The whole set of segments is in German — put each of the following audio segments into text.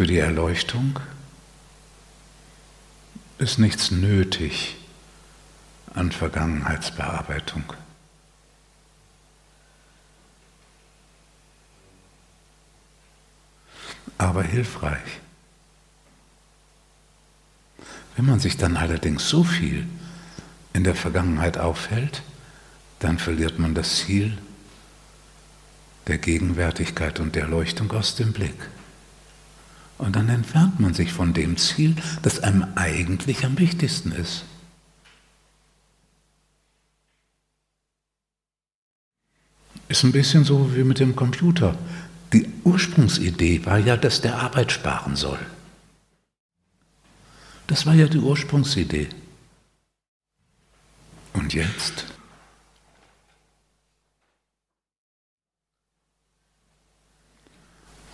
Für die Erleuchtung ist nichts nötig an Vergangenheitsbearbeitung. Aber hilfreich. Wenn man sich dann allerdings so viel in der Vergangenheit aufhält, dann verliert man das Ziel der Gegenwärtigkeit und der Erleuchtung aus dem Blick. Und dann entfernt man sich von dem Ziel, das einem eigentlich am wichtigsten ist. Ist ein bisschen so wie mit dem Computer. Die Ursprungsidee war ja, dass der Arbeit sparen soll. Das war ja die Ursprungsidee. Und jetzt?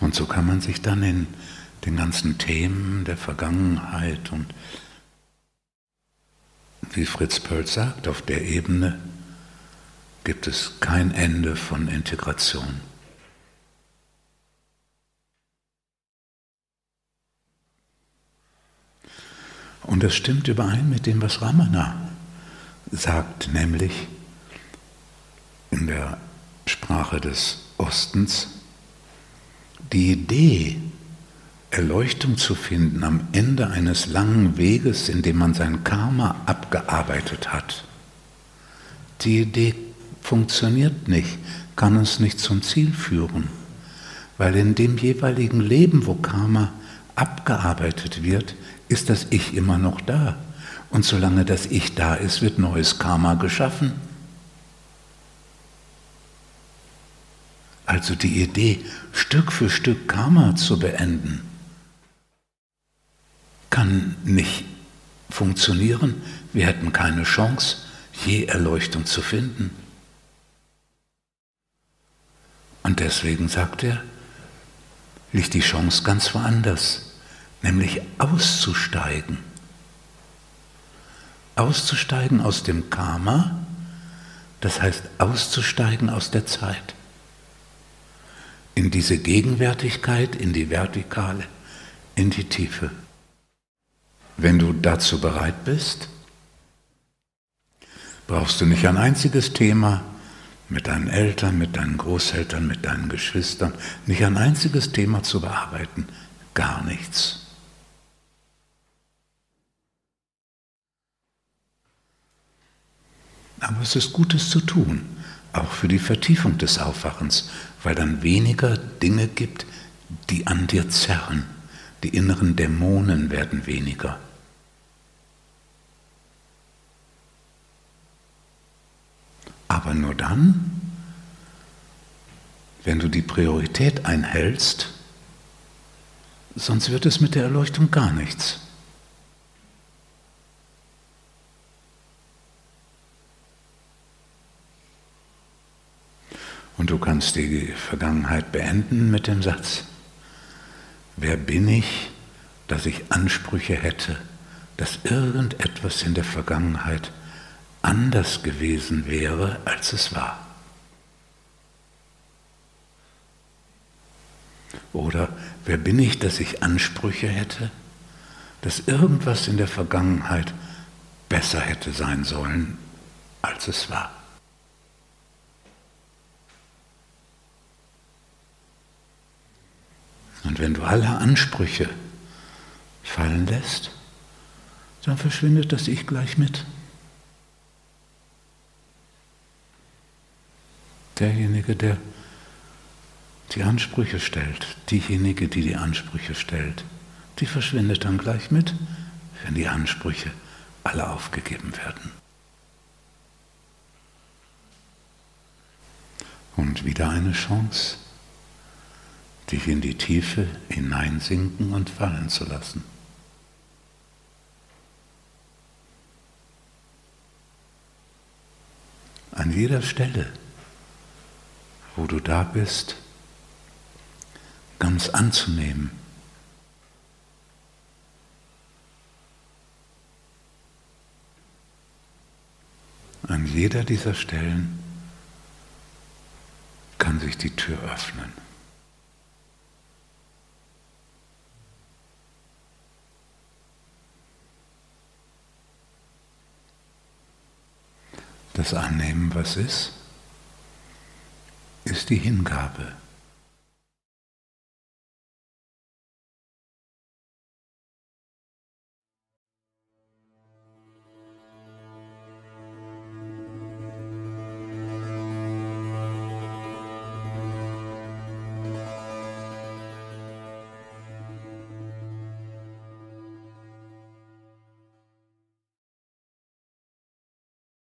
Und so kann man sich dann in den ganzen Themen der Vergangenheit und wie Fritz Perls sagt, auf der Ebene gibt es kein Ende von Integration. Und das stimmt überein mit dem, was Ramana sagt, nämlich in der Sprache des Ostens, die Idee, Erleuchtung zu finden am Ende eines langen Weges, in dem man sein Karma abgearbeitet hat. Die Idee funktioniert nicht, kann uns nicht zum Ziel führen, weil in dem jeweiligen Leben, wo Karma abgearbeitet wird, ist das Ich immer noch da. Und solange das Ich da ist, wird neues Karma geschaffen. Also die Idee, Stück für Stück Karma zu beenden, kann nicht funktionieren. Wir hätten keine Chance, je Erleuchtung zu finden. Und deswegen sagt er, liegt die Chance ganz woanders, nämlich auszusteigen. Auszusteigen aus dem Karma, das heißt auszusteigen aus der Zeit. In diese Gegenwärtigkeit, in die Vertikale, in die Tiefe. Wenn du dazu bereit bist, brauchst du nicht ein einziges Thema mit deinen Eltern, mit deinen Großeltern, mit deinen Geschwistern, nicht ein einziges Thema zu bearbeiten, gar nichts. Aber es ist Gutes zu tun, auch für die Vertiefung des Aufwachens, weil dann weniger Dinge gibt, die an dir zerren. Die inneren Dämonen werden weniger. Aber nur dann, wenn du die Priorität einhältst, sonst wird es mit der Erleuchtung gar nichts. Und du kannst die Vergangenheit beenden mit dem Satz, wer bin ich, dass ich Ansprüche hätte, dass irgendetwas in der Vergangenheit anders gewesen wäre, als es war. Oder wer bin ich, dass ich Ansprüche hätte, dass irgendwas in der Vergangenheit besser hätte sein sollen, als es war. Und wenn du alle Ansprüche fallen lässt, dann verschwindet das Ich gleich mit. Derjenige, der die Ansprüche stellt, diejenige, die die Ansprüche stellt, die verschwindet dann gleich mit, wenn die Ansprüche alle aufgegeben werden. Und wieder eine Chance dich in die Tiefe hineinsinken und fallen zu lassen. An jeder Stelle, wo du da bist, ganz anzunehmen. An jeder dieser Stellen kann sich die Tür öffnen. Das Annehmen, was ist? Ist die Hingabe.